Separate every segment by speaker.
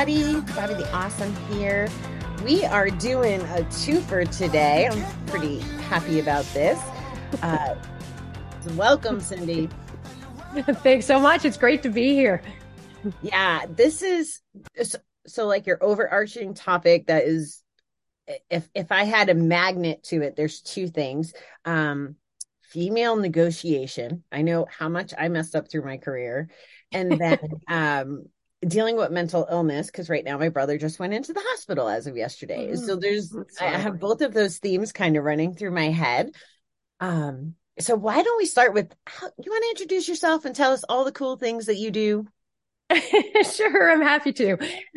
Speaker 1: Everybody. Bobby the Awesome here. We are doing a twofer today. I'm pretty happy about this. Uh, welcome, Cindy.
Speaker 2: Thanks so much. It's great to be here.
Speaker 1: Yeah, this is so, so like your overarching topic that is if if I had a magnet to it, there's two things. Um female negotiation. I know how much I messed up through my career. And then um dealing with mental illness because right now my brother just went into the hospital as of yesterday. Mm-hmm. So there's I have both of those themes kind of running through my head. Um so why don't we start with how, you want to introduce yourself and tell us all the cool things that you do?
Speaker 2: sure, I'm happy to.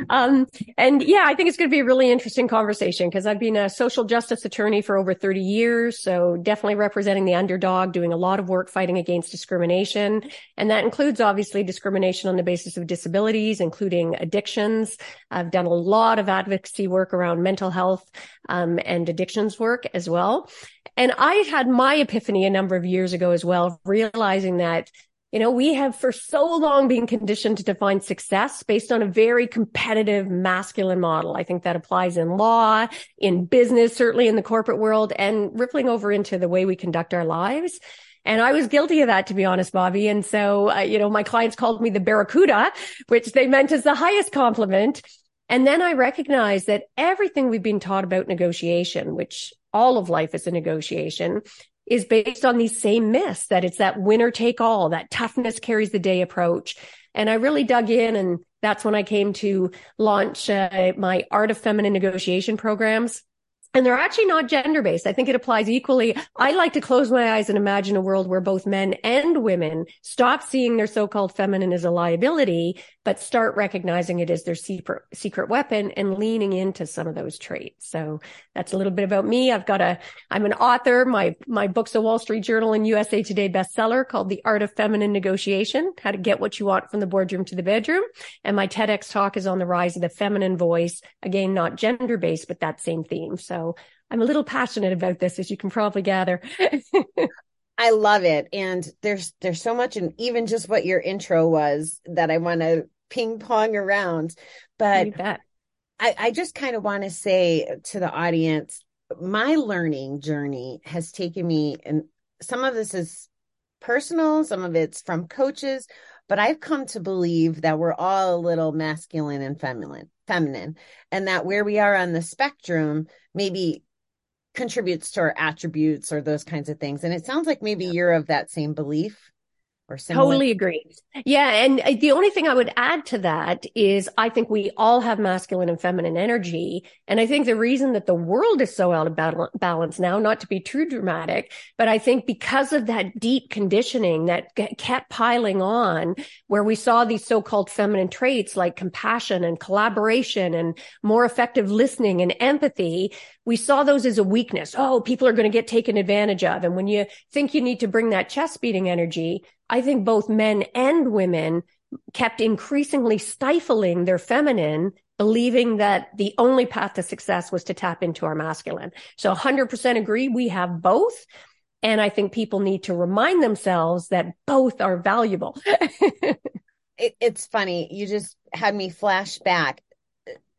Speaker 2: Um, and yeah, I think it's going to be a really interesting conversation because I've been a social justice attorney for over 30 years. So definitely representing the underdog, doing a lot of work fighting against discrimination. And that includes obviously discrimination on the basis of disabilities, including addictions. I've done a lot of advocacy work around mental health, um, and addictions work as well. And I had my epiphany a number of years ago as well, realizing that you know, we have for so long been conditioned to define success based on a very competitive masculine model. I think that applies in law, in business, certainly in the corporate world and rippling over into the way we conduct our lives. And I was guilty of that, to be honest, Bobby. And so, uh, you know, my clients called me the Barracuda, which they meant as the highest compliment. And then I recognized that everything we've been taught about negotiation, which all of life is a negotiation, is based on these same myths that it's that winner take all, that toughness carries the day approach. And I really dug in and that's when I came to launch uh, my art of feminine negotiation programs and they're actually not gender based. I think it applies equally. I like to close my eyes and imagine a world where both men and women stop seeing their so-called feminine as a liability, but start recognizing it as their secret, secret weapon and leaning into some of those traits. So that's a little bit about me. I've got a, I'm an author. My, my book's a Wall Street Journal and USA Today bestseller called The Art of Feminine Negotiation, how to get what you want from the boardroom to the bedroom. And my TEDx talk is on the rise of the feminine voice. Again, not gender based, but that same theme. So I'm a little passionate about this, as you can probably gather.
Speaker 1: I love it. And there's there's so much and even just what your intro was that I want to ping pong around. But I, I just kind of want to say to the audience, my learning journey has taken me and some of this is personal, some of it's from coaches, but I've come to believe that we're all a little masculine and feminine, feminine, and that where we are on the spectrum maybe contributes to our attributes or those kinds of things. And it sounds like maybe you're of that same belief
Speaker 2: or similar. Totally agree. Yeah. And uh, the only thing I would add to that is I think we all have masculine and feminine energy. And I think the reason that the world is so out of balance now, not to be too dramatic, but I think because of that deep conditioning that kept piling on where we saw these so-called feminine traits like compassion and collaboration and more effective listening and empathy, we saw those as a weakness. Oh, people are going to get taken advantage of. And when you think you need to bring that chest beating energy, I think both men and women kept increasingly stifling their feminine, believing that the only path to success was to tap into our masculine. So 100% agree. We have both. And I think people need to remind themselves that both are valuable.
Speaker 1: it, it's funny. You just had me flash back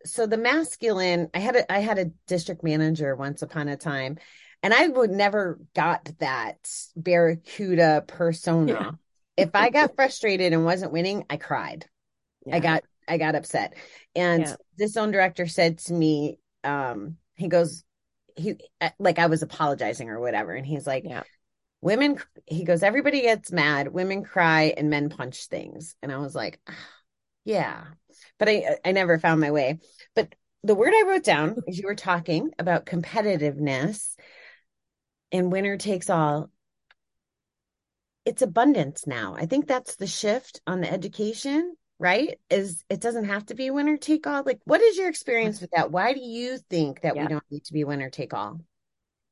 Speaker 1: so the masculine i had a i had a district manager once upon a time and i would never got that barracuda persona. Yeah. if i got frustrated and wasn't winning i cried. Yeah. i got i got upset. And yeah. this own director said to me um he goes he like i was apologizing or whatever. And he's like yeah. Women he goes everybody gets mad. Women cry and men punch things. And i was like ah, yeah but I I never found my way. But the word I wrote down as you were talking about competitiveness and winner takes all, it's abundance now. I think that's the shift on the education, right? Is it doesn't have to be winner take all. Like, what is your experience with that? Why do you think that yeah. we don't need to be winner take all?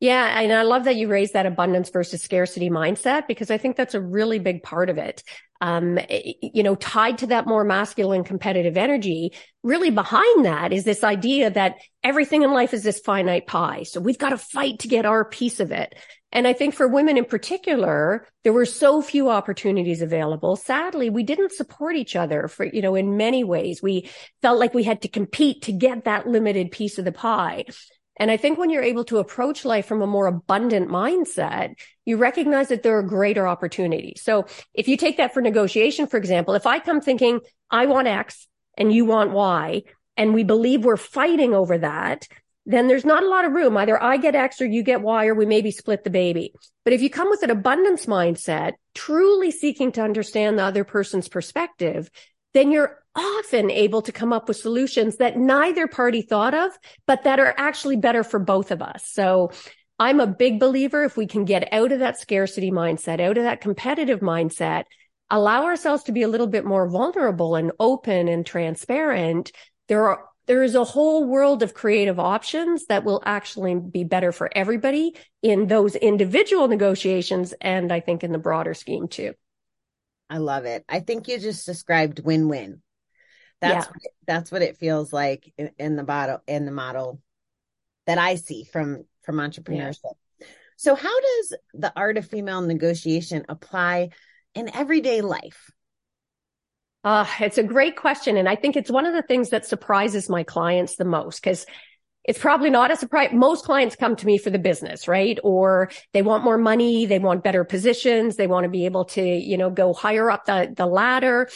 Speaker 2: Yeah. And I love that you raised that abundance versus scarcity mindset because I think that's a really big part of it. Um, you know, tied to that more masculine competitive energy, really behind that is this idea that everything in life is this finite pie. So we've got to fight to get our piece of it. And I think for women in particular, there were so few opportunities available. Sadly, we didn't support each other for, you know, in many ways. We felt like we had to compete to get that limited piece of the pie. And I think when you're able to approach life from a more abundant mindset, you recognize that there are greater opportunities. So if you take that for negotiation, for example, if I come thinking I want X and you want Y, and we believe we're fighting over that, then there's not a lot of room. Either I get X or you get Y, or we maybe split the baby. But if you come with an abundance mindset, truly seeking to understand the other person's perspective, then you're often able to come up with solutions that neither party thought of, but that are actually better for both of us. So I'm a big believer if we can get out of that scarcity mindset, out of that competitive mindset, allow ourselves to be a little bit more vulnerable and open and transparent, there are there is a whole world of creative options that will actually be better for everybody in those individual negotiations and I think in the broader scheme too.
Speaker 1: I love it. I think you just described win-win. That's yeah. that's what it feels like in, in, the model in the model that I see from from entrepreneurship. Yeah. So how does the art of female negotiation apply in everyday life?
Speaker 2: Uh, it's a great question. And I think it's one of the things that surprises my clients the most because it's probably not a surprise. Most clients come to me for the business, right? Or they want more money. They want better positions. They want to be able to, you know, go higher up the, the ladder,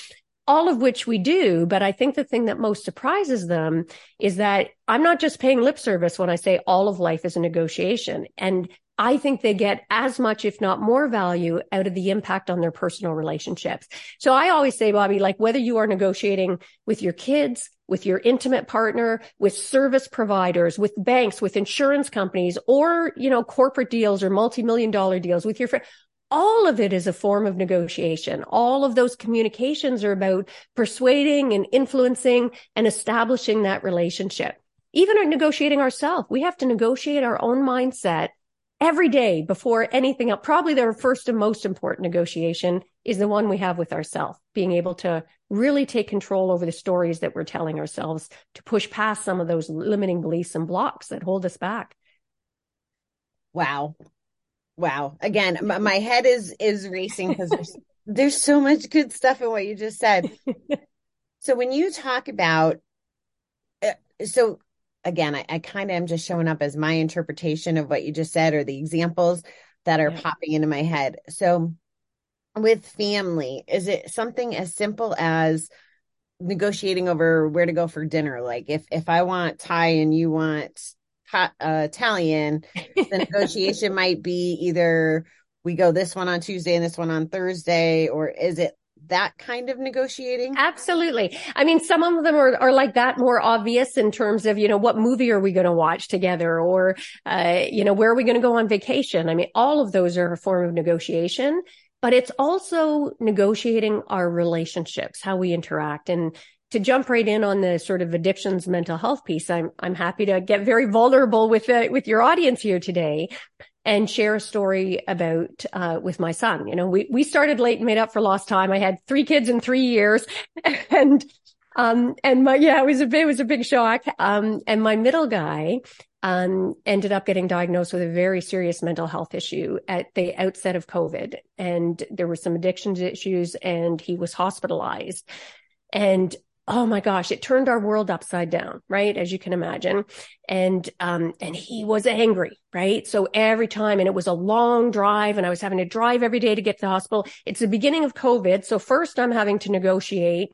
Speaker 2: all of which we do. But I think the thing that most surprises them is that I'm not just paying lip service when I say all of life is a negotiation. And I think they get as much, if not more value out of the impact on their personal relationships. So I always say, Bobby, like whether you are negotiating with your kids, with your intimate partner, with service providers, with banks, with insurance companies, or, you know, corporate deals or multi-million dollar deals with your friend, all of it is a form of negotiation. All of those communications are about persuading and influencing and establishing that relationship. Even negotiating ourselves, we have to negotiate our own mindset every day before anything else. Probably their first and most important negotiation is the one we have with ourselves, being able to really take control over the stories that we're telling ourselves to push past some of those limiting beliefs and blocks that hold us back.
Speaker 1: Wow. Wow. Again, my head is is racing because there's, there's so much good stuff in what you just said. so when you talk about uh, so again, I, I kind of am just showing up as my interpretation of what you just said or the examples that are yeah. popping into my head. So with family, is it something as simple as negotiating over where to go for dinner? Like if if I want Thai and you want uh, Italian, the negotiation might be either we go this one on Tuesday and this one on Thursday, or is it that kind of negotiating?
Speaker 2: Absolutely. I mean, some of them are, are like that more obvious in terms of, you know, what movie are we going to watch together or, uh, you know, where are we going to go on vacation? I mean, all of those are a form of negotiation, but it's also negotiating our relationships, how we interact. And to jump right in on the sort of addictions mental health piece, I'm, I'm happy to get very vulnerable with, uh, with your audience here today and share a story about uh, with my son. You know, we we started late and made up for lost time. I had three kids in three years, and um and my yeah, it was a it was a big shock. Um, and my middle guy um ended up getting diagnosed with a very serious mental health issue at the outset of COVID, and there were some addictions issues, and he was hospitalized. And oh my gosh, it turned our world upside down, right? As you can imagine. And, um, and he was angry, right? So every time, and it was a long drive and I was having to drive every day to get to the hospital. It's the beginning of COVID. So first I'm having to negotiate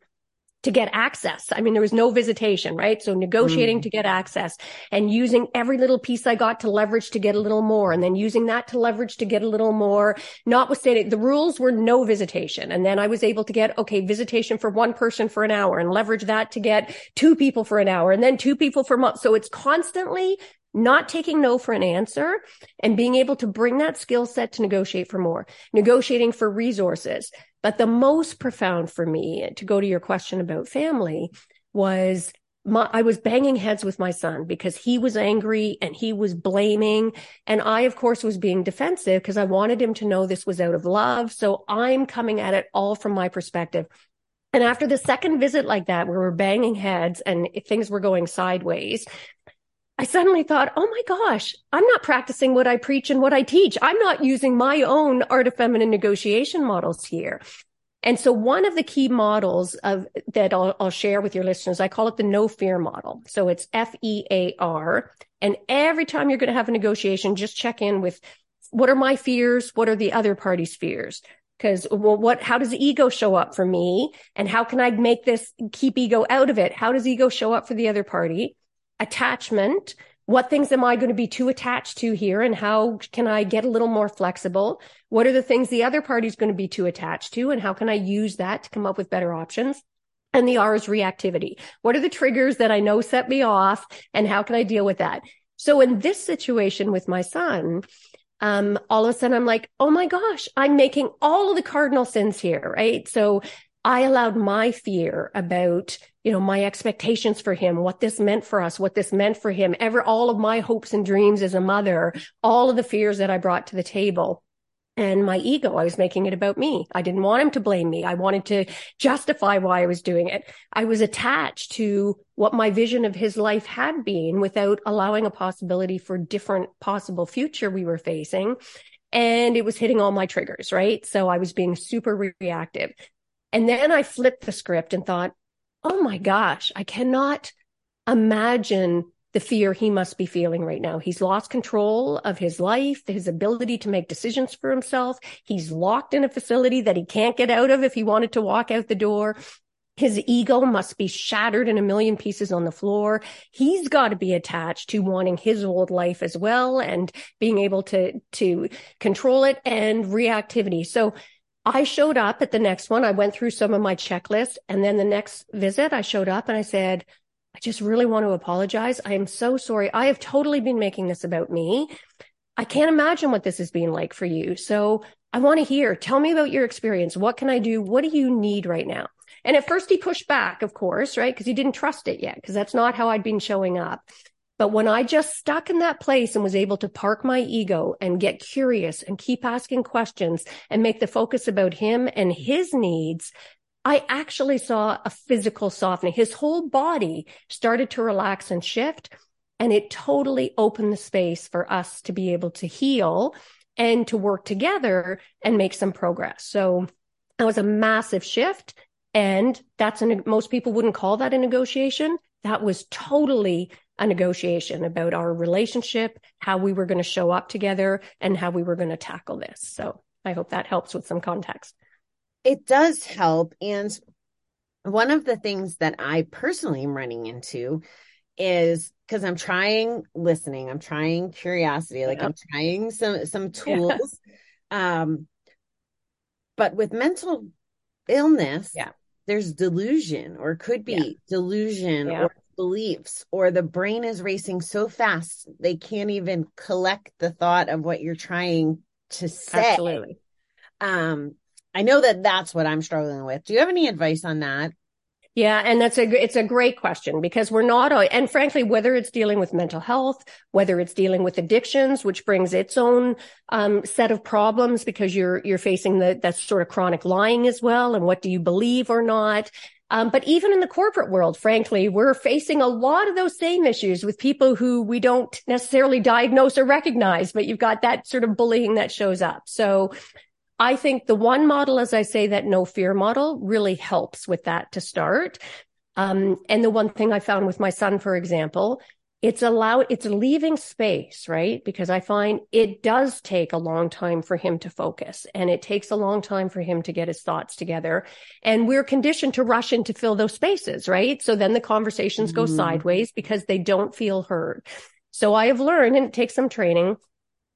Speaker 2: to get access. I mean, there was no visitation, right? So negotiating mm. to get access and using every little piece I got to leverage to get a little more and then using that to leverage to get a little more, notwithstanding the rules were no visitation. And then I was able to get, okay, visitation for one person for an hour and leverage that to get two people for an hour and then two people for a month. So it's constantly not taking no for an answer and being able to bring that skill set to negotiate for more, negotiating for resources. But the most profound for me, to go to your question about family, was my, I was banging heads with my son because he was angry and he was blaming. And I, of course, was being defensive because I wanted him to know this was out of love. So I'm coming at it all from my perspective. And after the second visit like that, where we're banging heads and things were going sideways, I suddenly thought, oh my gosh, I'm not practicing what I preach and what I teach. I'm not using my own art of feminine negotiation models here. And so one of the key models of that I'll, I'll, share with your listeners, I call it the no fear model. So it's F E A R. And every time you're going to have a negotiation, just check in with what are my fears? What are the other party's fears? Because well, what, how does ego show up for me? And how can I make this keep ego out of it? How does ego show up for the other party? Attachment what things am I going to be too attached to here and how can I get a little more flexible? What are the things the other party is going to be too attached to and how can I use that to come up with better options? And the R is reactivity. What are the triggers that I know set me off and how can I deal with that? So in this situation with my son, um, all of a sudden I'm like, oh my gosh, I'm making all of the cardinal sins here, right? So I allowed my fear about, you know, my expectations for him, what this meant for us, what this meant for him, ever all of my hopes and dreams as a mother, all of the fears that I brought to the table. And my ego, I was making it about me. I didn't want him to blame me. I wanted to justify why I was doing it. I was attached to what my vision of his life had been without allowing a possibility for different possible future we were facing. And it was hitting all my triggers, right? So I was being super reactive. And then I flipped the script and thought, oh my gosh, I cannot imagine the fear he must be feeling right now. He's lost control of his life, his ability to make decisions for himself. He's locked in a facility that he can't get out of if he wanted to walk out the door. His ego must be shattered in a million pieces on the floor. He's got to be attached to wanting his old life as well and being able to, to control it and reactivity. So I showed up at the next one. I went through some of my checklists and then the next visit I showed up and I said, I just really want to apologize. I am so sorry. I have totally been making this about me. I can't imagine what this has been like for you. So I want to hear, tell me about your experience. What can I do? What do you need right now? And at first he pushed back, of course, right? Because he didn't trust it yet, because that's not how I'd been showing up. But when I just stuck in that place and was able to park my ego and get curious and keep asking questions and make the focus about him and his needs, I actually saw a physical softening. His whole body started to relax and shift. And it totally opened the space for us to be able to heal and to work together and make some progress. So that was a massive shift. And that's a, most people wouldn't call that a negotiation. That was totally a negotiation about our relationship, how we were going to show up together, and how we were going to tackle this. So I hope that helps with some context.
Speaker 1: It does help. And one of the things that I personally am running into is because I'm trying listening, I'm trying curiosity, like I'm trying some some tools. Yeah. Um but with mental illness,
Speaker 2: yeah,
Speaker 1: there's delusion or could be yeah. delusion or beliefs or the brain is racing so fast they can't even collect the thought of what you're trying to say.
Speaker 2: Absolutely.
Speaker 1: Um i know that that's what i'm struggling with. Do you have any advice on that?
Speaker 2: Yeah, and that's a it's a great question because we're not and frankly whether it's dealing with mental health, whether it's dealing with addictions which brings its own um, set of problems because you're you're facing the that sort of chronic lying as well and what do you believe or not um, but even in the corporate world, frankly, we're facing a lot of those same issues with people who we don't necessarily diagnose or recognize, but you've got that sort of bullying that shows up. So I think the one model, as I say, that no fear model really helps with that to start. Um, and the one thing I found with my son, for example, it's allow it's leaving space right because i find it does take a long time for him to focus and it takes a long time for him to get his thoughts together and we're conditioned to rush in to fill those spaces right so then the conversations go mm-hmm. sideways because they don't feel heard so i have learned and it takes some training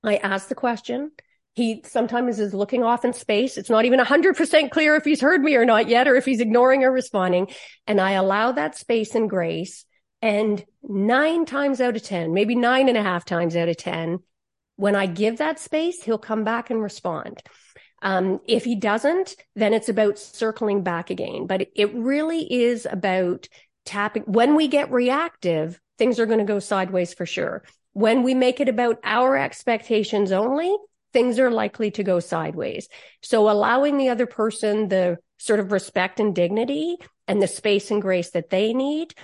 Speaker 2: i ask the question he sometimes is looking off in space. It's not even 100% clear if he's heard me or not yet, or if he's ignoring or responding. And I allow that space and grace and nine times out of 10, maybe nine and a half times out of 10, when I give that space, he'll come back and respond. Um, if he doesn't, then it's about circling back again. But it really is about tapping. When we get reactive, things are going to go sideways for sure. When we make it about our expectations only, things are likely to go sideways. So allowing the other person the sort of respect and dignity and the space and grace that they need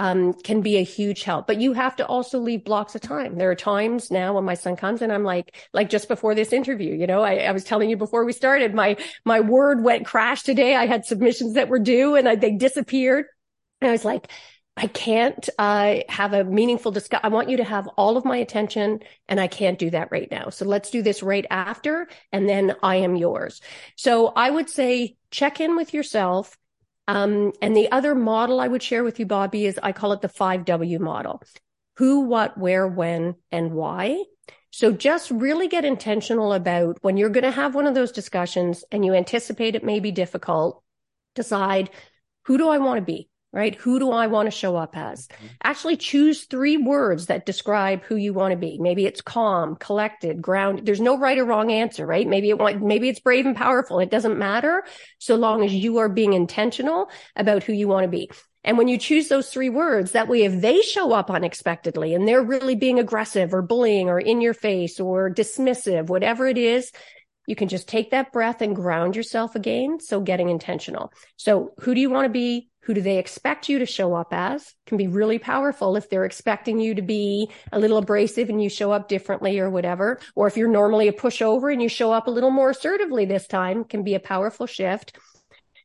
Speaker 2: um, can be a huge help. But you have to also leave blocks of time. There are times now when my son comes and I'm like, like just before this interview, you know, I, I was telling you before we started, my, my word went crash today. I had submissions that were due and I, they disappeared. And I was like, I can't uh, have a meaningful discussion. I want you to have all of my attention, and I can't do that right now. So let's do this right after, and then I am yours. So I would say check in with yourself. Um, and the other model I would share with you, Bobby, is I call it the 5W model who, what, where, when, and why. So just really get intentional about when you're going to have one of those discussions and you anticipate it may be difficult, decide who do I want to be? Right? Who do I want to show up as? Mm-hmm. Actually choose three words that describe who you want to be. Maybe it's calm, collected, grounded. There's no right or wrong answer, right? Maybe it want, maybe it's brave and powerful. It doesn't matter so long as you are being intentional about who you want to be. And when you choose those three words, that way, if they show up unexpectedly and they're really being aggressive or bullying or in your face or dismissive, whatever it is, you can just take that breath and ground yourself again. So getting intentional. So who do you want to be? Who do they expect you to show up as? Can be really powerful if they're expecting you to be a little abrasive and you show up differently or whatever. Or if you're normally a pushover and you show up a little more assertively this time, can be a powerful shift.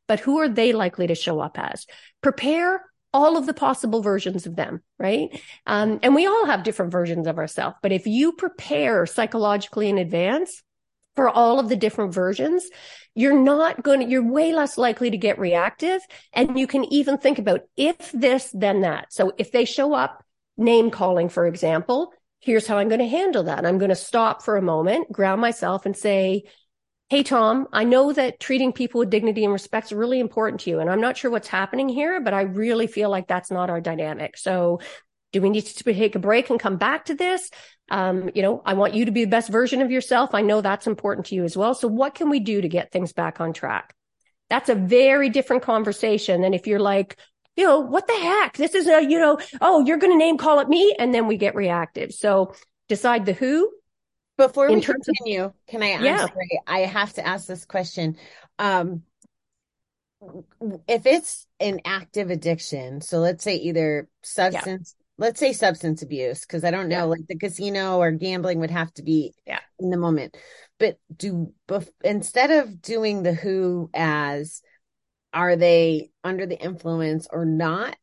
Speaker 2: But who are they likely to show up as? Prepare all of the possible versions of them, right? Um, and we all have different versions of ourselves. But if you prepare psychologically in advance, for all of the different versions, you're not going to, you're way less likely to get reactive. And you can even think about if this, then that. So if they show up name calling, for example, here's how I'm going to handle that. I'm going to stop for a moment, ground myself and say, Hey, Tom, I know that treating people with dignity and respect is really important to you. And I'm not sure what's happening here, but I really feel like that's not our dynamic. So do we need to take a break and come back to this? Um, you know, I want you to be the best version of yourself. I know that's important to you as well. So what can we do to get things back on track? That's a very different conversation than if you're like, you know, what the heck? This is a, you know, oh, you're going to name call it me. And then we get reactive. So decide the who.
Speaker 1: Before we continue, of, can I, yeah. Sorry, I have to ask this question. Um, if it's an active addiction, so let's say either substance let's say substance abuse because i don't know yeah. like the casino or gambling would have to be
Speaker 2: yeah.
Speaker 1: in the moment but do bef- instead of doing the who as are they under the influence or not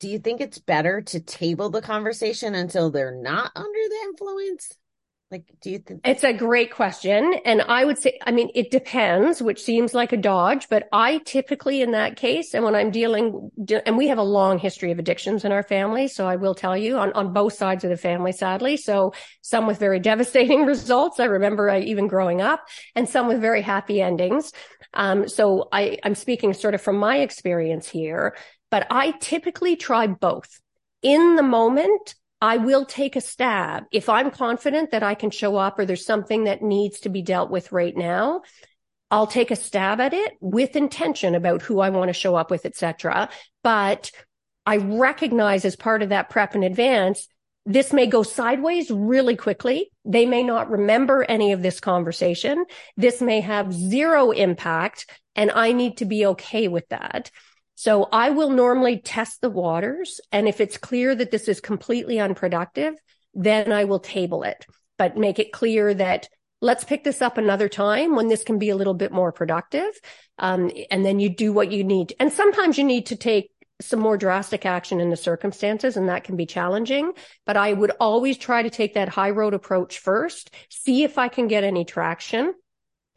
Speaker 1: do you think it's better to table the conversation until they're not under the influence like, do you think
Speaker 2: it's a great question? And I would say, I mean, it depends, which seems like a dodge, but I typically in that case, and when I'm dealing, and we have a long history of addictions in our family. So I will tell you on, on both sides of the family, sadly. So some with very devastating results. I remember I, even growing up and some with very happy endings. Um, so I, I'm speaking sort of from my experience here, but I typically try both in the moment. I will take a stab. If I'm confident that I can show up or there's something that needs to be dealt with right now, I'll take a stab at it with intention about who I want to show up with, etc. But I recognize as part of that prep in advance, this may go sideways really quickly. They may not remember any of this conversation. This may have zero impact and I need to be okay with that. So I will normally test the waters. And if it's clear that this is completely unproductive, then I will table it, but make it clear that let's pick this up another time when this can be a little bit more productive. Um, and then you do what you need. And sometimes you need to take some more drastic action in the circumstances and that can be challenging. But I would always try to take that high road approach first, see if I can get any traction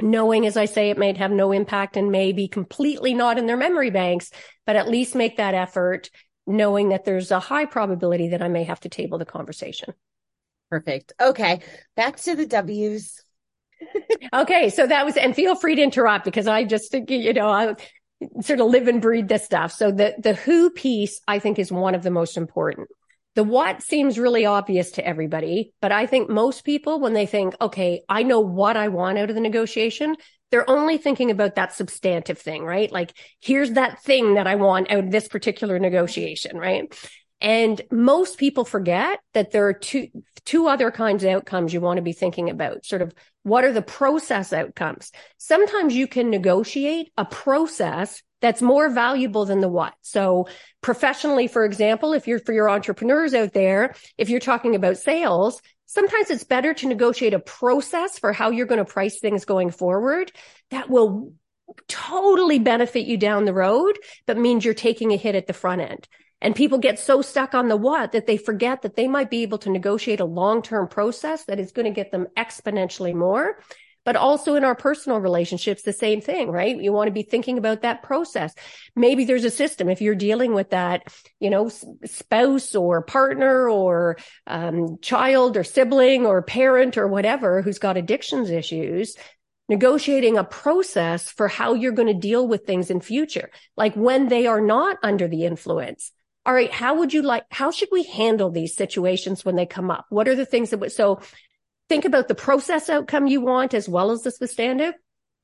Speaker 2: knowing, as I say, it may have no impact and may be completely not in their memory banks, but at least make that effort, knowing that there's a high probability that I may have to table the conversation.
Speaker 1: Perfect. Okay. Back to the W's.
Speaker 2: okay. So that was, and feel free to interrupt because I just, think, you know, I sort of live and breathe this stuff. So the, the who piece, I think is one of the most important. The what seems really obvious to everybody, but I think most people, when they think, okay, I know what I want out of the negotiation, they're only thinking about that substantive thing, right? Like, here's that thing that I want out of this particular negotiation, right? And most people forget that there are two, two other kinds of outcomes you want to be thinking about. Sort of what are the process outcomes? Sometimes you can negotiate a process that's more valuable than the what. So professionally, for example, if you're for your entrepreneurs out there, if you're talking about sales, sometimes it's better to negotiate a process for how you're going to price things going forward that will totally benefit you down the road, but means you're taking a hit at the front end. And people get so stuck on the what that they forget that they might be able to negotiate a long-term process that is going to get them exponentially more. But also in our personal relationships, the same thing, right? You want to be thinking about that process. Maybe there's a system if you're dealing with that, you know, spouse or partner or um, child or sibling or parent or whatever who's got addictions issues negotiating a process for how you're going to deal with things in future. Like when they are not under the influence. All right. How would you like, how should we handle these situations when they come up? What are the things that would, so think about the process outcome you want as well as the substantive.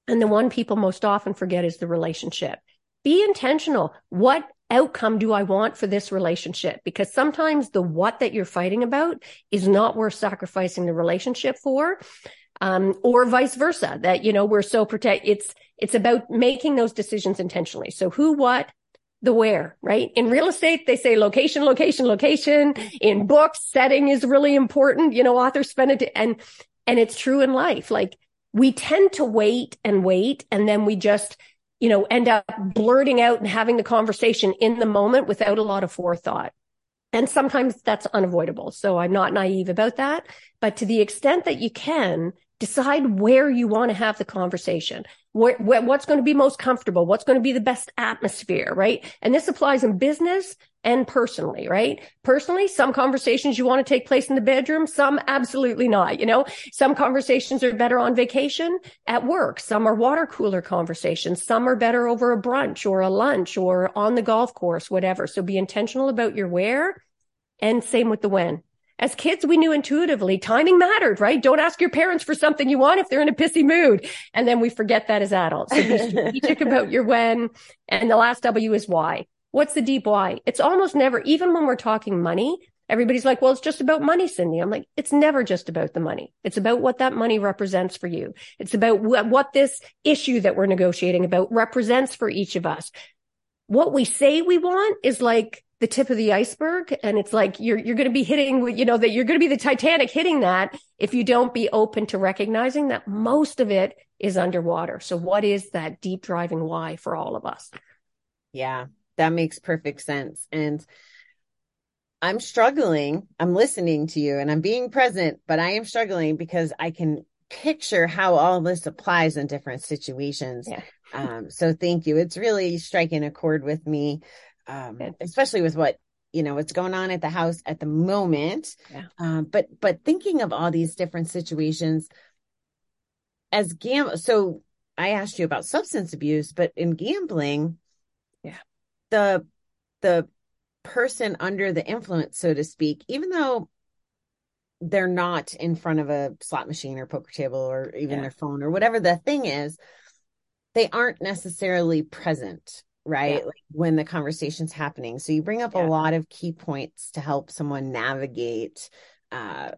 Speaker 2: And the one people most often forget is the relationship. Be intentional. What outcome do I want for this relationship? Because sometimes the what that you're fighting about is not worth sacrificing the relationship for um, or vice versa. That you know we're so protect. It's it's about making those decisions intentionally. So who, what, the where, right? In real estate, they say location, location, location. In books, setting is really important. You know, authors spend it and and it's true in life. Like we tend to wait and wait, and then we just you know end up blurting out and having the conversation in the moment without a lot of forethought. And sometimes that's unavoidable. So I'm not naive about that. But to the extent that you can, decide where you want to have the conversation. What's going to be most comfortable? What's going to be the best atmosphere, right? And this applies in business and personally, right? Personally, some conversations you want to take place in the bedroom, some absolutely not. You know, some conversations are better on vacation at work. Some are water cooler conversations. Some are better over a brunch or a lunch or on the golf course, whatever. So be intentional about your where and same with the when. As kids, we knew intuitively timing mattered, right? Don't ask your parents for something you want if they're in a pissy mood. And then we forget that as adults. So be strategic about your when. And the last W is why. What's the deep why? It's almost never, even when we're talking money, everybody's like, well, it's just about money, Cindy. I'm like, it's never just about the money. It's about what that money represents for you. It's about what, what this issue that we're negotiating about represents for each of us. What we say we want is like the tip of the iceberg. And it's like you're you're going to be hitting you know that you're going to be the titanic hitting that if you don't be open to recognizing that most of it is underwater. So what is that deep driving why for all of us?
Speaker 1: Yeah that makes perfect sense. And i'm struggling i'm listening to you and i'm being present but i am struggling because i can picture how all this applies in different situations. Yeah. Um, so thank you it's really striking a chord with me um, especially with what you know what's going on at the house at the moment. Yeah. Um, but but thinking of all these different situations as gam. So I asked you about substance abuse, but in gambling,
Speaker 2: yeah,
Speaker 1: the the person under the influence, so to speak, even though they're not in front of a slot machine or poker table or even yeah. their phone or whatever the thing is, they aren't necessarily present right? Yeah. Like when the conversation's happening. So you bring up yeah. a lot of key points to help someone navigate uh,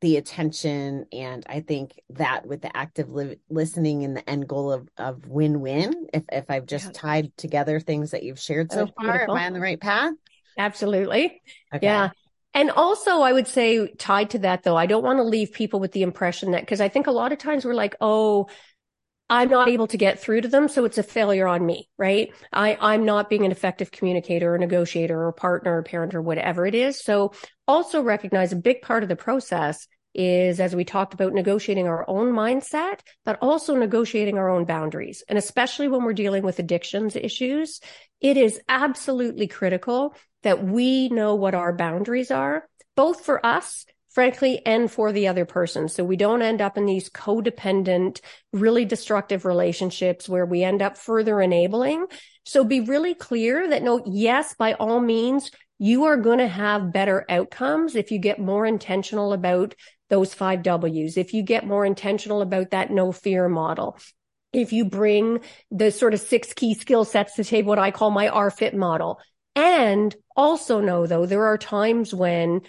Speaker 1: the attention. And I think that with the active li- listening and the end goal of, of win-win, if, if I've just yeah. tied together things that you've shared so far, beautiful. am I on the right path?
Speaker 2: Absolutely. Okay. Yeah. And also, I would say tied to that though, I don't want to leave people with the impression that, because I think a lot of times we're like, oh, I'm not able to get through to them. So it's a failure on me, right? I, I'm not being an effective communicator or negotiator or partner or parent or whatever it is. So also recognize a big part of the process is, as we talked about, negotiating our own mindset, but also negotiating our own boundaries. And especially when we're dealing with addictions issues, it is absolutely critical that we know what our boundaries are, both for us frankly, and for the other person. So we don't end up in these codependent, really destructive relationships where we end up further enabling. So be really clear that no, yes, by all means, you are going to have better outcomes if you get more intentional about those five W's, if you get more intentional about that no fear model, if you bring the sort of six key skill sets to table, what I call my R fit model, And also know though, there are times when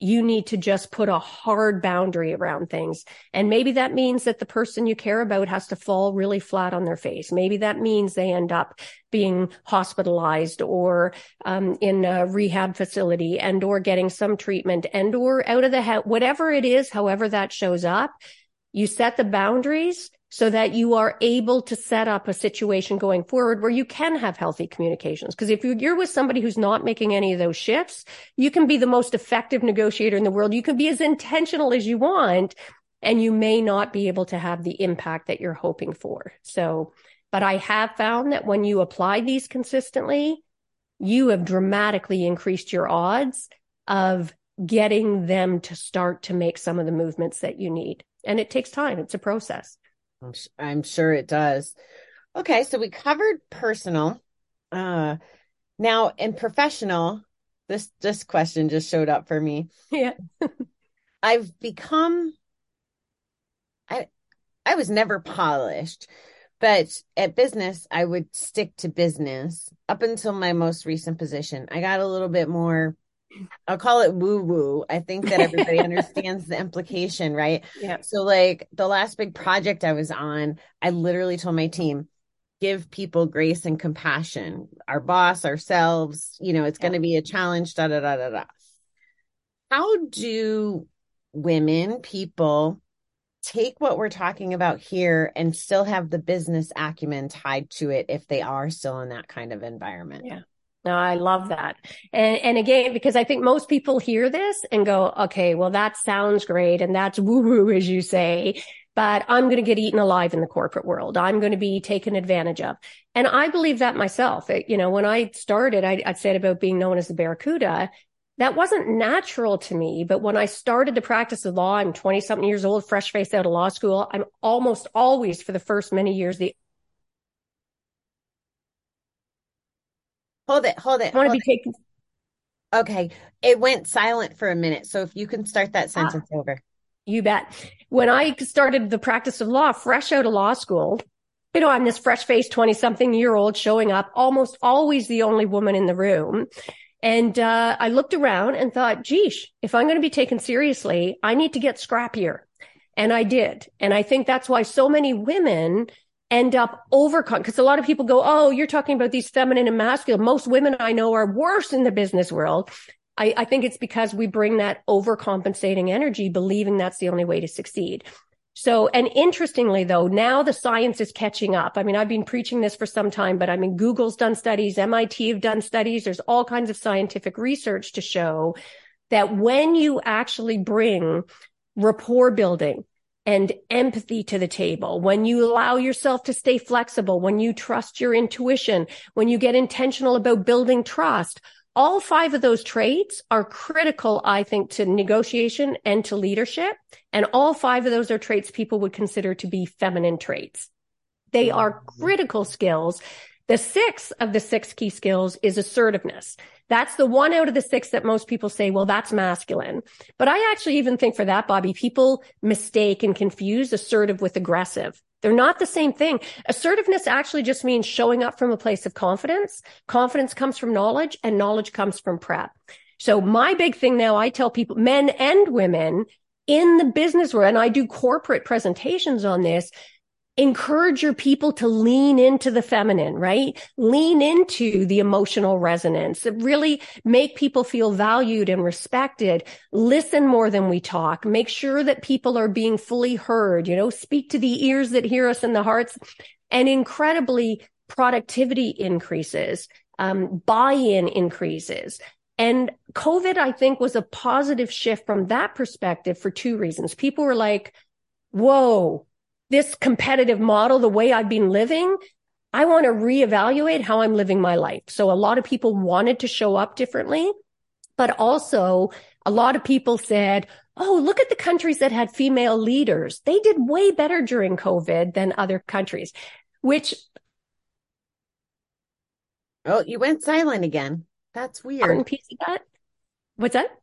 Speaker 2: you need to just put a hard boundary around things. And maybe that means that the person you care about has to fall really flat on their face. Maybe that means they end up being hospitalized or um, in a rehab facility and or getting some treatment and or out of the house, whatever it is, however that shows up, you set the boundaries so that you are able to set up a situation going forward where you can have healthy communications. Because if you're with somebody who's not making any of those shifts, you can be the most effective negotiator in the world. You can be as intentional as you want, and you may not be able to have the impact that you're hoping for. So, but I have found that when you apply these consistently, you have dramatically increased your odds of getting them to start to make some of the movements that you need. And it takes time. It's a process.
Speaker 1: I'm, I'm sure it does. Okay, so we covered personal. Uh, now in professional, this this question just showed up for me.
Speaker 2: Yeah.
Speaker 1: I've become I I was never polished, but at business I would stick to business up until my most recent position. I got a little bit more I'll call it woo woo. I think that everybody understands the implication, right?
Speaker 2: Yeah.
Speaker 1: So, like the last big project I was on, I literally told my team, give people grace and compassion. Our boss, ourselves, you know, it's yeah. going to be a challenge, da da da da da. How do women, people take what we're talking about here and still have the business acumen tied to it if they are still in that kind of environment?
Speaker 2: Yeah. No, I love that. And, and again, because I think most people hear this and go, okay, well, that sounds great. And that's woo woo, as you say, but I'm going to get eaten alive in the corporate world. I'm going to be taken advantage of. And I believe that myself. It, you know, when I started, I, I said about being known as the Barracuda. That wasn't natural to me. But when I started the practice of law, I'm 20 something years old, fresh faced out of law school. I'm almost always for the first many years, the
Speaker 1: Hold it, hold it.
Speaker 2: I want to be taken.
Speaker 1: Okay. It went silent for a minute. So if you can start that ah. sentence ah, over.
Speaker 2: You bet. When I started the practice of law, fresh out of law school, you know, I'm this fresh faced 20 something year old showing up, almost always the only woman in the room. And uh, I looked around and thought, geesh, if I'm going to be taken seriously, I need to get scrappier. And I did. And I think that's why so many women end up overcome because a lot of people go, Oh, you're talking about these feminine and masculine. Most women I know are worse in the business world. I, I think it's because we bring that overcompensating energy, believing that's the only way to succeed. So, and interestingly though, now the science is catching up. I mean, I've been preaching this for some time, but I mean, Google's done studies, MIT have done studies. There's all kinds of scientific research to show that when you actually bring rapport building, and empathy to the table, when you allow yourself to stay flexible, when you trust your intuition, when you get intentional about building trust, all five of those traits are critical, I think, to negotiation and to leadership. And all five of those are traits people would consider to be feminine traits. They mm-hmm. are critical skills. The sixth of the six key skills is assertiveness. That's the one out of the six that most people say, well, that's masculine. But I actually even think for that, Bobby, people mistake and confuse assertive with aggressive. They're not the same thing. Assertiveness actually just means showing up from a place of confidence. Confidence comes from knowledge and knowledge comes from prep. So my big thing now, I tell people, men and women in the business world, and I do corporate presentations on this, encourage your people to lean into the feminine, right? Lean into the emotional resonance, really make people feel valued and respected. Listen more than we talk. Make sure that people are being fully heard, you know, speak to the ears that hear us and the hearts and incredibly productivity increases, um, buy-in increases. And COVID, I think was a positive shift from that perspective for two reasons. People were like, whoa, this competitive model, the way I've been living, I want to reevaluate how I'm living my life. So a lot of people wanted to show up differently, but also a lot of people said, Oh, look at the countries that had female leaders. They did way better during COVID than other countries, which.
Speaker 1: Oh, you went silent again. That's weird.
Speaker 2: That? What's that?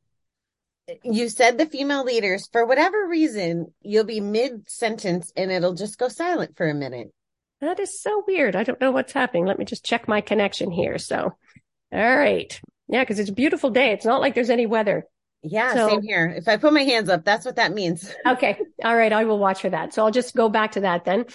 Speaker 1: You said the female leaders for whatever reason you'll be mid sentence and it'll just go silent for a minute
Speaker 2: that is so weird i don't know what's happening let me just check my connection here so All right. Yeah, because it's a beautiful day. It's not like there's any weather.
Speaker 1: Yeah, so, same here. If I put my hands up, that's what that means.
Speaker 2: okay. All right. I will watch for that. So I'll just go back to that then.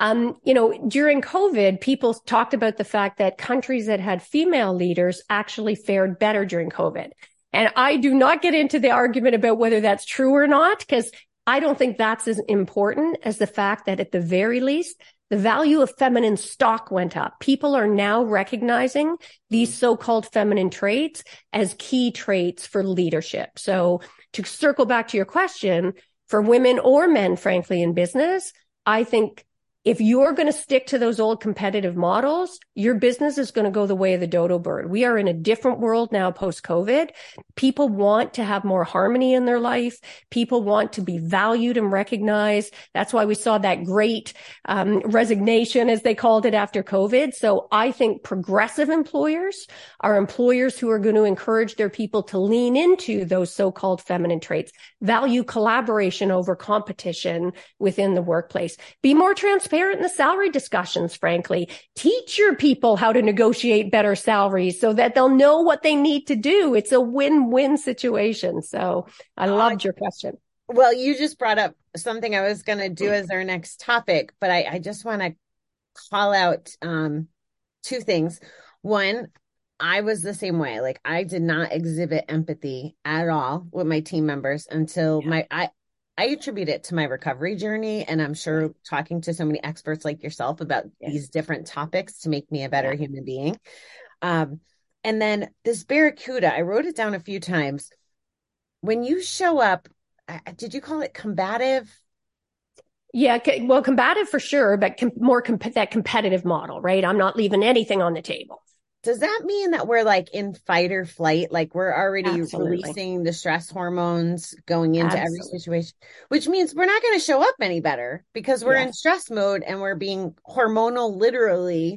Speaker 2: Um, you know, during COVID, people talked about the fact that countries that had female leaders actually fared better during COVID. And I do not get into the argument about whether that's true or not, because I don't think that's as important as the fact that at the very least, the value of feminine stock went up. People are now recognizing these so-called feminine traits as key traits for leadership. So to circle back to your question, for women or men, frankly, in business, I think if you're going to stick to those old competitive models, your business is going to go the way of the dodo bird. We are in a different world now post COVID. People want to have more harmony in their life. People want to be valued and recognized. That's why we saw that great um, resignation, as they called it after COVID. So I think progressive employers are employers who are going to encourage their people to lean into those so-called feminine traits, value collaboration over competition within the workplace, be more transparent in the salary discussions, frankly. Teach your people how to negotiate better salaries so that they'll know what they need to do. It's a win-win situation. So I loved your question.
Speaker 1: Well, you just brought up something I was going to do as our next topic, but I, I just want to call out um, two things. One, I was the same way. Like I did not exhibit empathy at all with my team members until yeah. my I I attribute it to my recovery journey. And I'm sure talking to so many experts like yourself about yes. these different topics to make me a better yeah. human being. Um, and then this barracuda, I wrote it down a few times. When you show up, did you call it combative?
Speaker 2: Yeah, well, combative for sure, but com- more comp- that competitive model, right? I'm not leaving anything on the table
Speaker 1: does that mean that we're like in fight or flight? Like we're already Absolutely. releasing the stress hormones going into Absolutely. every situation, which means we're not going to show up any better because we're yes. in stress mode and we're being hormonal literally,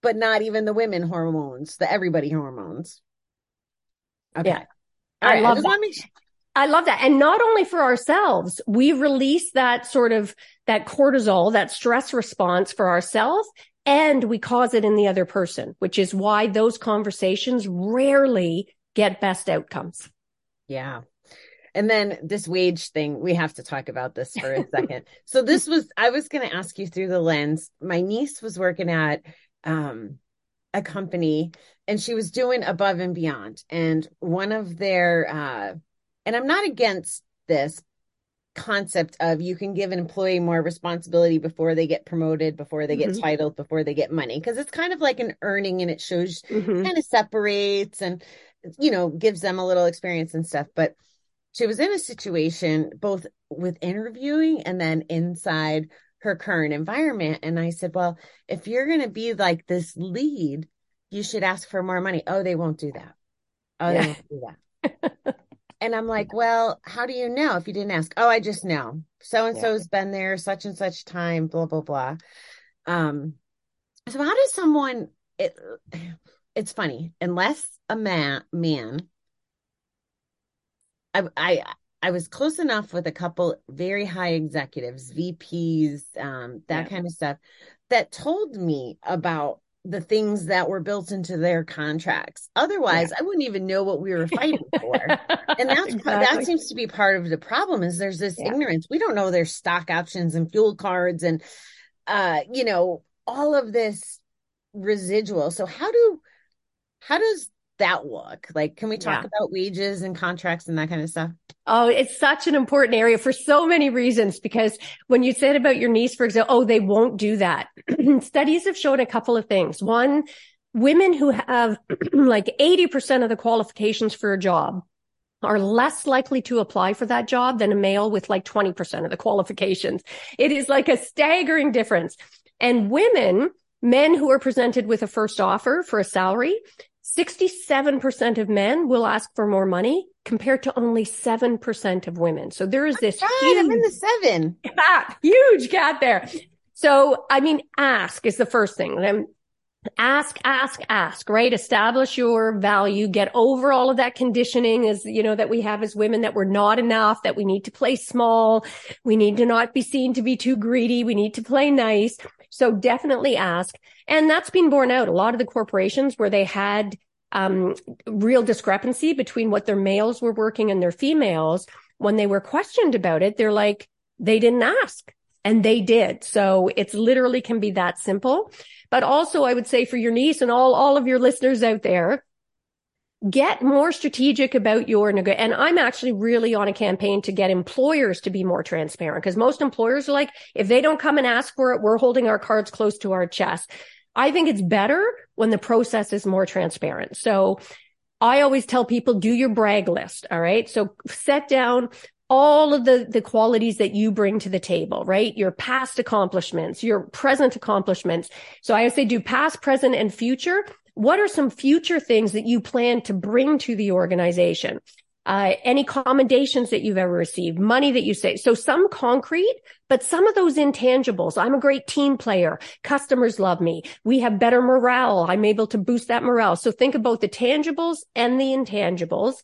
Speaker 1: but not even the women hormones, the everybody hormones.
Speaker 2: Okay. Yeah. I love I that. Make... I love that. And not only for ourselves, we release that sort of that cortisol, that stress response for ourselves and we cause it in the other person, which is why those conversations rarely get best outcomes.
Speaker 1: Yeah. And then this wage thing, we have to talk about this for a second. so this was, I was going to ask you through the lens. My niece was working at um, a company and she was doing above and beyond. And one of their, uh, and I'm not against this, concept of you can give an employee more responsibility before they get promoted, before they get mm-hmm. titled, before they get money. Cause it's kind of like an earning and it shows mm-hmm. kind of separates and, you know, gives them a little experience and stuff. But she was in a situation both with interviewing and then inside her current environment. And I said, well, if you're going to be like this lead, you should ask for more money. Oh, they won't do that. Oh, yeah. they won't do that. And I'm like, well, how do you know if you didn't ask? Oh, I just know. So and so's been there such and such time, blah, blah, blah. Um, so how does someone it it's funny, unless a man man I I I was close enough with a couple very high executives, VPs, um, that yeah. kind of stuff, that told me about the things that were built into their contracts. Otherwise, yeah. I wouldn't even know what we were fighting for. and that's exactly. that seems to be part of the problem is there's this yeah. ignorance. We don't know their stock options and fuel cards and uh you know all of this residual. So how do how does that look? Like can we talk yeah. about wages and contracts and that kind of stuff?
Speaker 2: Oh, it's such an important area for so many reasons because when you said about your niece, for example, oh, they won't do that. Studies have shown a couple of things. One, women who have like 80% of the qualifications for a job are less likely to apply for that job than a male with like 20% of the qualifications. It is like a staggering difference. And women, men who are presented with a first offer for a salary, 67% of men will ask for more money compared to only 7% of women. So there is this
Speaker 1: God, huge, I'm in the seven.
Speaker 2: Gap, huge gap there. So, I mean, ask is the first thing. Then ask, ask, ask, right? Establish your value, get over all of that conditioning as, you know, that we have as women that we're not enough, that we need to play small. We need to not be seen to be too greedy. We need to play nice. So definitely ask. And that's been borne out. A lot of the corporations where they had um, real discrepancy between what their males were working and their females. When they were questioned about it, they're like, they didn't ask and they did. So it's literally can be that simple. But also I would say for your niece and all, all of your listeners out there, get more strategic about your and I'm actually really on a campaign to get employers to be more transparent because most employers are like if they don't come and ask for it we're holding our cards close to our chest. I think it's better when the process is more transparent. So I always tell people do your brag list, all right? So set down all of the, the qualities that you bring to the table, right? Your past accomplishments, your present accomplishments. So I say do past, present, and future what are some future things that you plan to bring to the organization? Uh, any commendations that you've ever received, money that you say. So some concrete, but some of those intangibles. I'm a great team player. Customers love me. We have better morale. I'm able to boost that morale. So think about the tangibles and the intangibles.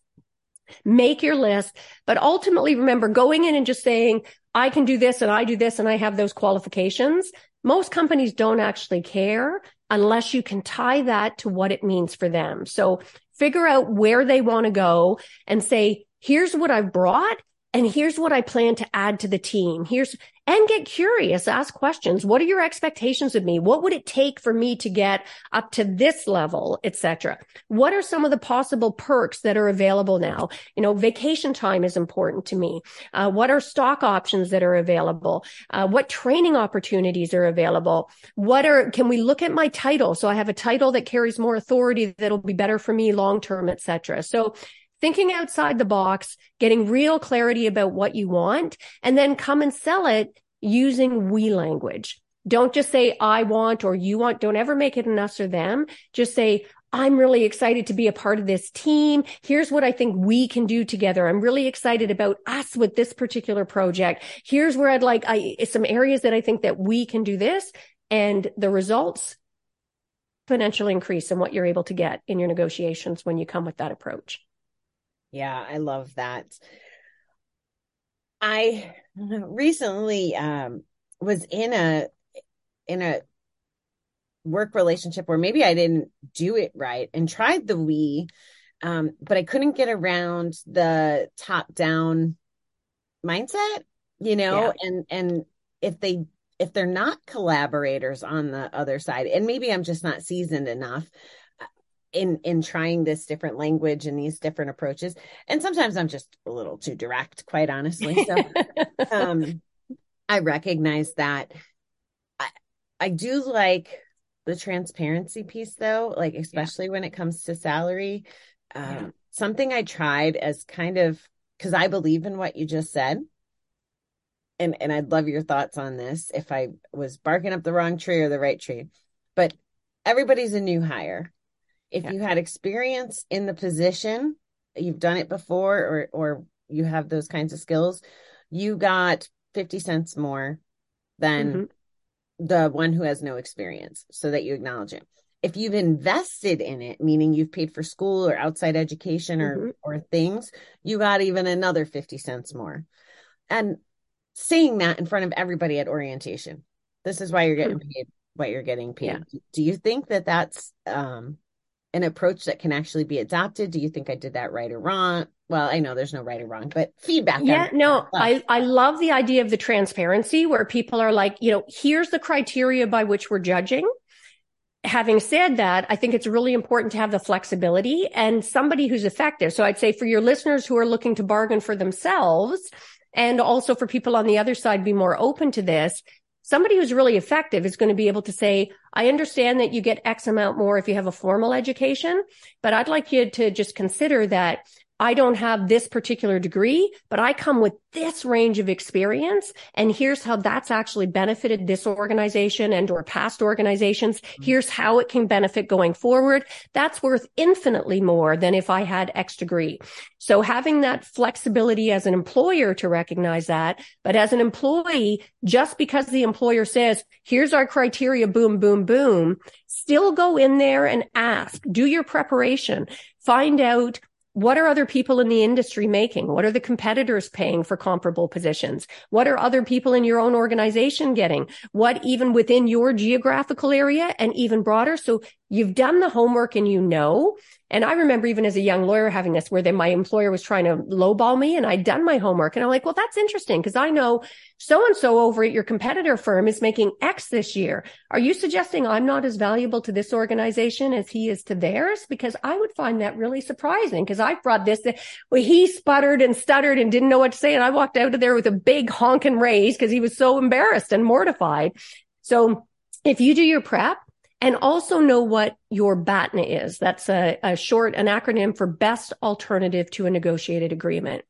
Speaker 2: Make your list, but ultimately remember going in and just saying, I can do this and I do this and I have those qualifications. Most companies don't actually care unless you can tie that to what it means for them. So figure out where they want to go and say, here's what I've brought and here's what I plan to add to the team. Here's, and get curious, ask questions. What are your expectations of me? What would it take for me to get up to this level, etc.? What are some of the possible perks that are available now? You know, vacation time is important to me. Uh, what are stock options that are available? Uh, what training opportunities are available? What are, can we look at my title? So I have a title that carries more authority that'll be better for me long term, etc. So thinking outside the box, getting real clarity about what you want, and then come and sell it using we language. Don't just say I want or you want. Don't ever make it an us or them. Just say, I'm really excited to be a part of this team. Here's what I think we can do together. I'm really excited about us with this particular project. Here's where I'd like I, some areas that I think that we can do this and the results exponential increase in what you're able to get in your negotiations when you come with that approach.
Speaker 1: Yeah, I love that. I recently um, was in a in a work relationship where maybe I didn't do it right and tried the we, um, but I couldn't get around the top down mindset, you know, yeah. and and if they if they're not collaborators on the other side, and maybe I'm just not seasoned enough, in in trying this different language and these different approaches. And sometimes i'm just a little too direct quite honestly. So um i recognize that. I i do like the transparency piece though like especially yeah. when it comes to salary. Um yeah. something i tried as kind of because i believe in what you just said. And and i'd love your thoughts on this if i was barking up the wrong tree or the right tree. But everybody's a new hire if yeah. you had experience in the position, you've done it before or or you have those kinds of skills, you got 50 cents more than mm-hmm. the one who has no experience so that you acknowledge it. If you've invested in it, meaning you've paid for school or outside education or mm-hmm. or things, you got even another 50 cents more. And saying that in front of everybody at orientation. This is why you're getting hmm. paid what you're getting paid. Yeah. Do you think that that's um an approach that can actually be adopted? Do you think I did that right or wrong? Well, I know there's no right or wrong, but feedback.
Speaker 2: Yeah, no, I, I love the idea of the transparency where people are like, you know, here's the criteria by which we're judging. Having said that, I think it's really important to have the flexibility and somebody who's effective. So I'd say for your listeners who are looking to bargain for themselves and also for people on the other side, be more open to this somebody who's really effective is going to be able to say, I understand that you get X amount more if you have a formal education, but I'd like you to just consider that I don't have this particular degree, but I come with this range of experience. And here's how that's actually benefited this organization and or past organizations. Mm-hmm. Here's how it can benefit going forward. That's worth infinitely more than if I had X degree. So having that flexibility as an employer to recognize that, but as an employee, just because the employer says, here's our criteria, boom, boom, boom, still go in there and ask, do your preparation, find out what are other people in the industry making? What are the competitors paying for comparable positions? What are other people in your own organization getting? What even within your geographical area and even broader? So You've done the homework and you know. And I remember even as a young lawyer having this where then my employer was trying to lowball me and I'd done my homework. And I'm like, well, that's interesting because I know so and so over at your competitor firm is making X this year. Are you suggesting I'm not as valuable to this organization as he is to theirs? Because I would find that really surprising because I brought this, well, he sputtered and stuttered and didn't know what to say. And I walked out of there with a big honking raise because he was so embarrassed and mortified. So if you do your prep, and also know what your BATNA is. That's a, a short, an acronym for best alternative to a negotiated agreement.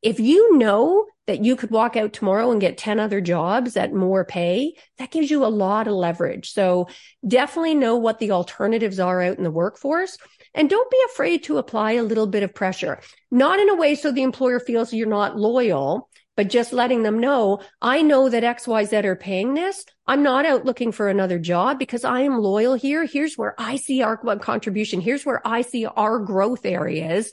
Speaker 2: If you know that you could walk out tomorrow and get 10 other jobs at more pay, that gives you a lot of leverage. So definitely know what the alternatives are out in the workforce. And don't be afraid to apply a little bit of pressure, not in a way so the employer feels you're not loyal, but just letting them know, I know that XYZ are paying this. I'm not out looking for another job because I am loyal here. Here's where I see our contribution. Here's where I see our growth areas.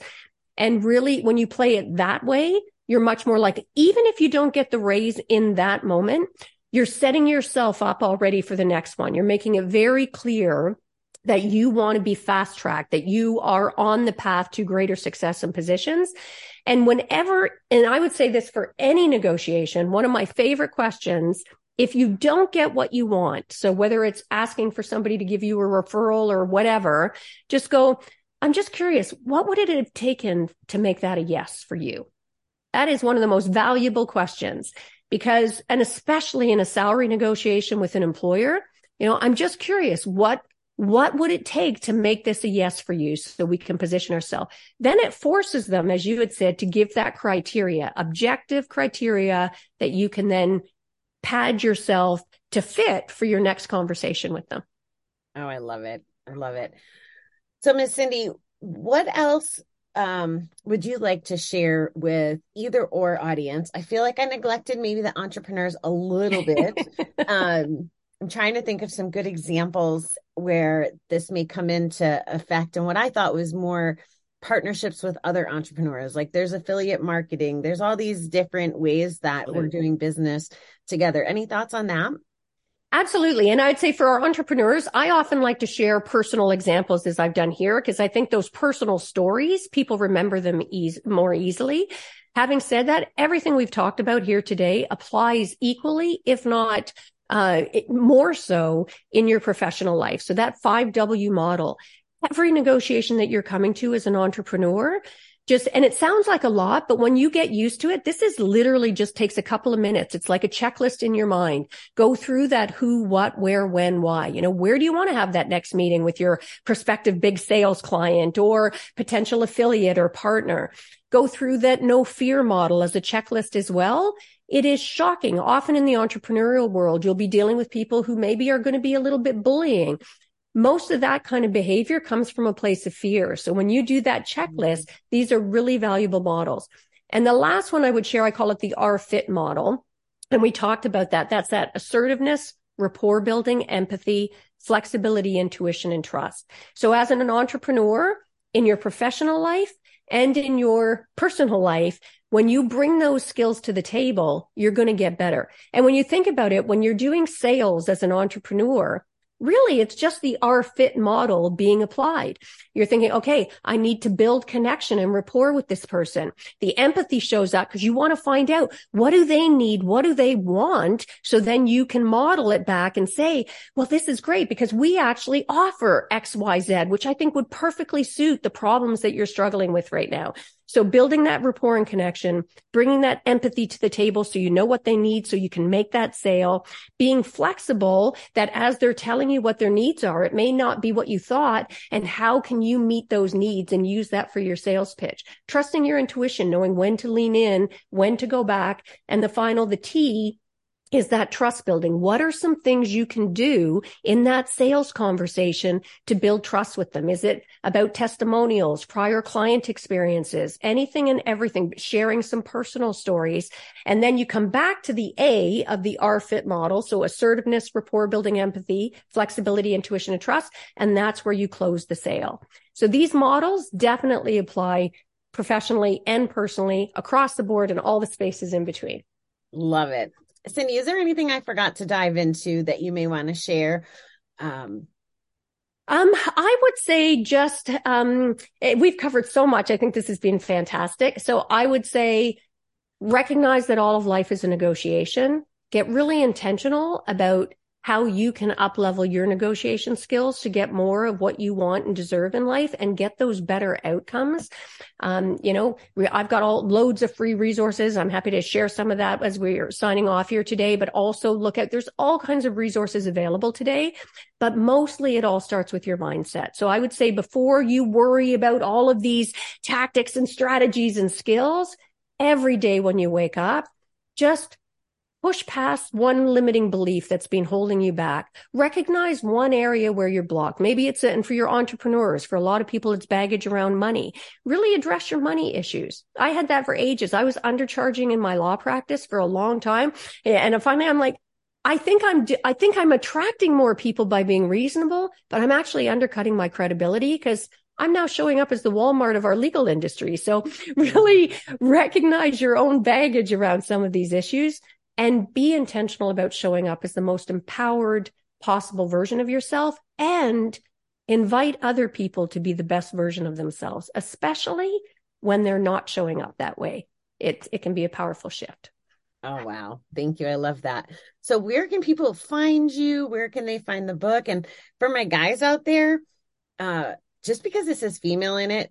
Speaker 2: And really, when you play it that way, you're much more like, even if you don't get the raise in that moment, you're setting yourself up already for the next one. You're making it very clear that you want to be fast tracked, that you are on the path to greater success and positions. And whenever, and I would say this for any negotiation, one of my favorite questions if you don't get what you want, so whether it's asking for somebody to give you a referral or whatever, just go, I'm just curious, what would it have taken to make that a yes for you? That is one of the most valuable questions because, and especially in a salary negotiation with an employer, you know, I'm just curious, what what would it take to make this a yes for you so we can position ourselves? Then it forces them, as you had said, to give that criteria, objective criteria that you can then pad yourself to fit for your next conversation with them.
Speaker 1: Oh, I love it. I love it. So, Miss Cindy, what else um, would you like to share with either or audience? I feel like I neglected maybe the entrepreneurs a little bit. um, I'm trying to think of some good examples where this may come into effect and what I thought was more partnerships with other entrepreneurs. Like there's affiliate marketing, there's all these different ways that we're doing business together. Any thoughts on that?
Speaker 2: Absolutely. And I'd say for our entrepreneurs, I often like to share personal examples as I've done here, because I think those personal stories, people remember them eas- more easily. Having said that, everything we've talked about here today applies equally, if not uh, more so in your professional life. So that 5W model, every negotiation that you're coming to as an entrepreneur, just, and it sounds like a lot, but when you get used to it, this is literally just takes a couple of minutes. It's like a checklist in your mind. Go through that who, what, where, when, why. You know, where do you want to have that next meeting with your prospective big sales client or potential affiliate or partner? Go through that no fear model as a checklist as well it is shocking. Often in the entrepreneurial world, you'll be dealing with people who maybe are going to be a little bit bullying. Most of that kind of behavior comes from a place of fear. So when you do that checklist, mm-hmm. these are really valuable models. And the last one I would share, I call it the R fit model. And we talked about that. That's that assertiveness, rapport building, empathy, flexibility, intuition, and trust. So as an entrepreneur in your professional life and in your personal life, when you bring those skills to the table, you're going to get better. And when you think about it, when you're doing sales as an entrepreneur, really it's just the R fit model being applied. You're thinking, okay, I need to build connection and rapport with this person. The empathy shows up because you want to find out what do they need? What do they want? So then you can model it back and say, well, this is great because we actually offer X, Y, Z, which I think would perfectly suit the problems that you're struggling with right now. So building that rapport and connection, bringing that empathy to the table so you know what they need so you can make that sale, being flexible that as they're telling you what their needs are, it may not be what you thought. And how can you meet those needs and use that for your sales pitch? Trusting your intuition, knowing when to lean in, when to go back. And the final, the T is that trust building. What are some things you can do in that sales conversation to build trust with them? Is it about testimonials, prior client experiences, anything and everything, sharing some personal stories? And then you come back to the A of the R fit model. So assertiveness, rapport building, empathy, flexibility, intuition, and trust. And that's where you close the sale. So these models definitely apply professionally and personally across the board and all the spaces in between.
Speaker 1: Love it. Cindy, is there anything I forgot to dive into that you may want to share? Um,
Speaker 2: Um, I would say just, um, eh, we've covered so much. I think this has been fantastic. So I would say recognize that all of life is a negotiation. Get really intentional about how you can up level your negotiation skills to get more of what you want and deserve in life and get those better outcomes. Um, you know, I've got all loads of free resources. I'm happy to share some of that as we are signing off here today, but also look at there's all kinds of resources available today, but mostly it all starts with your mindset. So I would say before you worry about all of these tactics and strategies and skills, every day when you wake up, just Push past one limiting belief that's been holding you back. Recognize one area where you're blocked. Maybe it's, uh, and for your entrepreneurs, for a lot of people, it's baggage around money. Really address your money issues. I had that for ages. I was undercharging in my law practice for a long time. And finally, I'm like, I think I'm, I think I'm attracting more people by being reasonable, but I'm actually undercutting my credibility because I'm now showing up as the Walmart of our legal industry. So really recognize your own baggage around some of these issues and be intentional about showing up as the most empowered possible version of yourself and invite other people to be the best version of themselves, especially when they're not showing up that way. It, it can be a powerful shift.
Speaker 1: Oh, wow. Thank you. I love that. So, where can people find you? Where can they find the book? And for my guys out there, uh, just because it says female in it,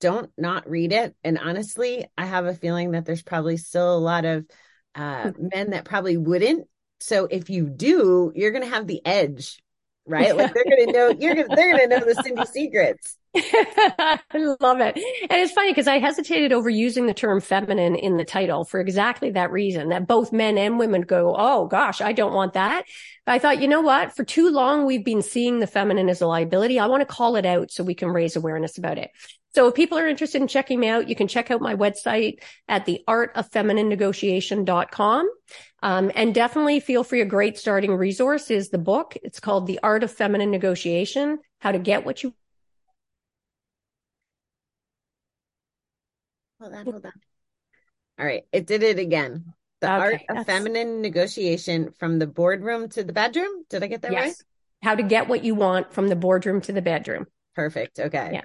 Speaker 1: don't not read it. And honestly, I have a feeling that there's probably still a lot of uh, men that probably wouldn't. So if you do, you're going to have the edge, right? Like they're going to know you're going they're going to know the Cindy secrets.
Speaker 2: I love it. And it's funny because I hesitated over using the term feminine in the title for exactly that reason that both men and women go, Oh gosh, I don't want that. But I thought, you know what? For too long, we've been seeing the feminine as a liability. I want to call it out so we can raise awareness about it. So if people are interested in checking me out, you can check out my website at the artoffemininenegotiation.com. Um, and definitely feel free. A great starting resource is the book. It's called The Art of Feminine Negotiation, How to Get What You
Speaker 1: Hold on, hold on. All right. It did it again. The okay, art of feminine negotiation from the boardroom to the bedroom. Did I get that yes. right?
Speaker 2: How to get what you want from the boardroom to the bedroom.
Speaker 1: Perfect. Okay.
Speaker 2: Yeah.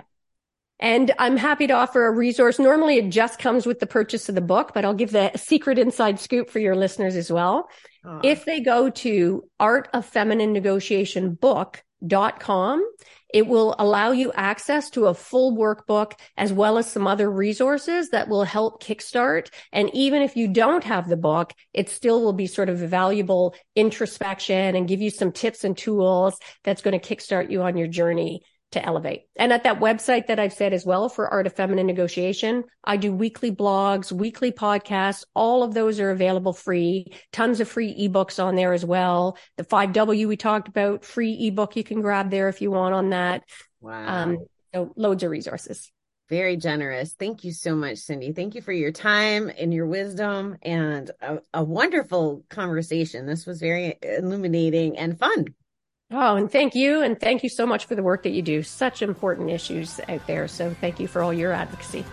Speaker 2: And I'm happy to offer a resource. Normally it just comes with the purchase of the book, but I'll give the secret inside scoop for your listeners as well. Aww. If they go to Art of Feminine Negotiation book.com, it will allow you access to a full workbook as well as some other resources that will help kickstart. And even if you don't have the book, it still will be sort of a valuable introspection and give you some tips and tools that's going to kickstart you on your journey to elevate. And at that website that I've said as well for Art of Feminine Negotiation, I do weekly blogs, weekly podcasts. All of those are available free. Tons of free ebooks on there as well. The 5W we talked about, free ebook you can grab there if you want on that. Wow. Um, so loads of resources.
Speaker 1: Very generous. Thank you so much, Cindy. Thank you for your time and your wisdom and a, a wonderful conversation. This was very illuminating and fun.
Speaker 2: Oh, and thank you. And thank you so much for the work that you do. Such important issues out there. So thank you for all your advocacy.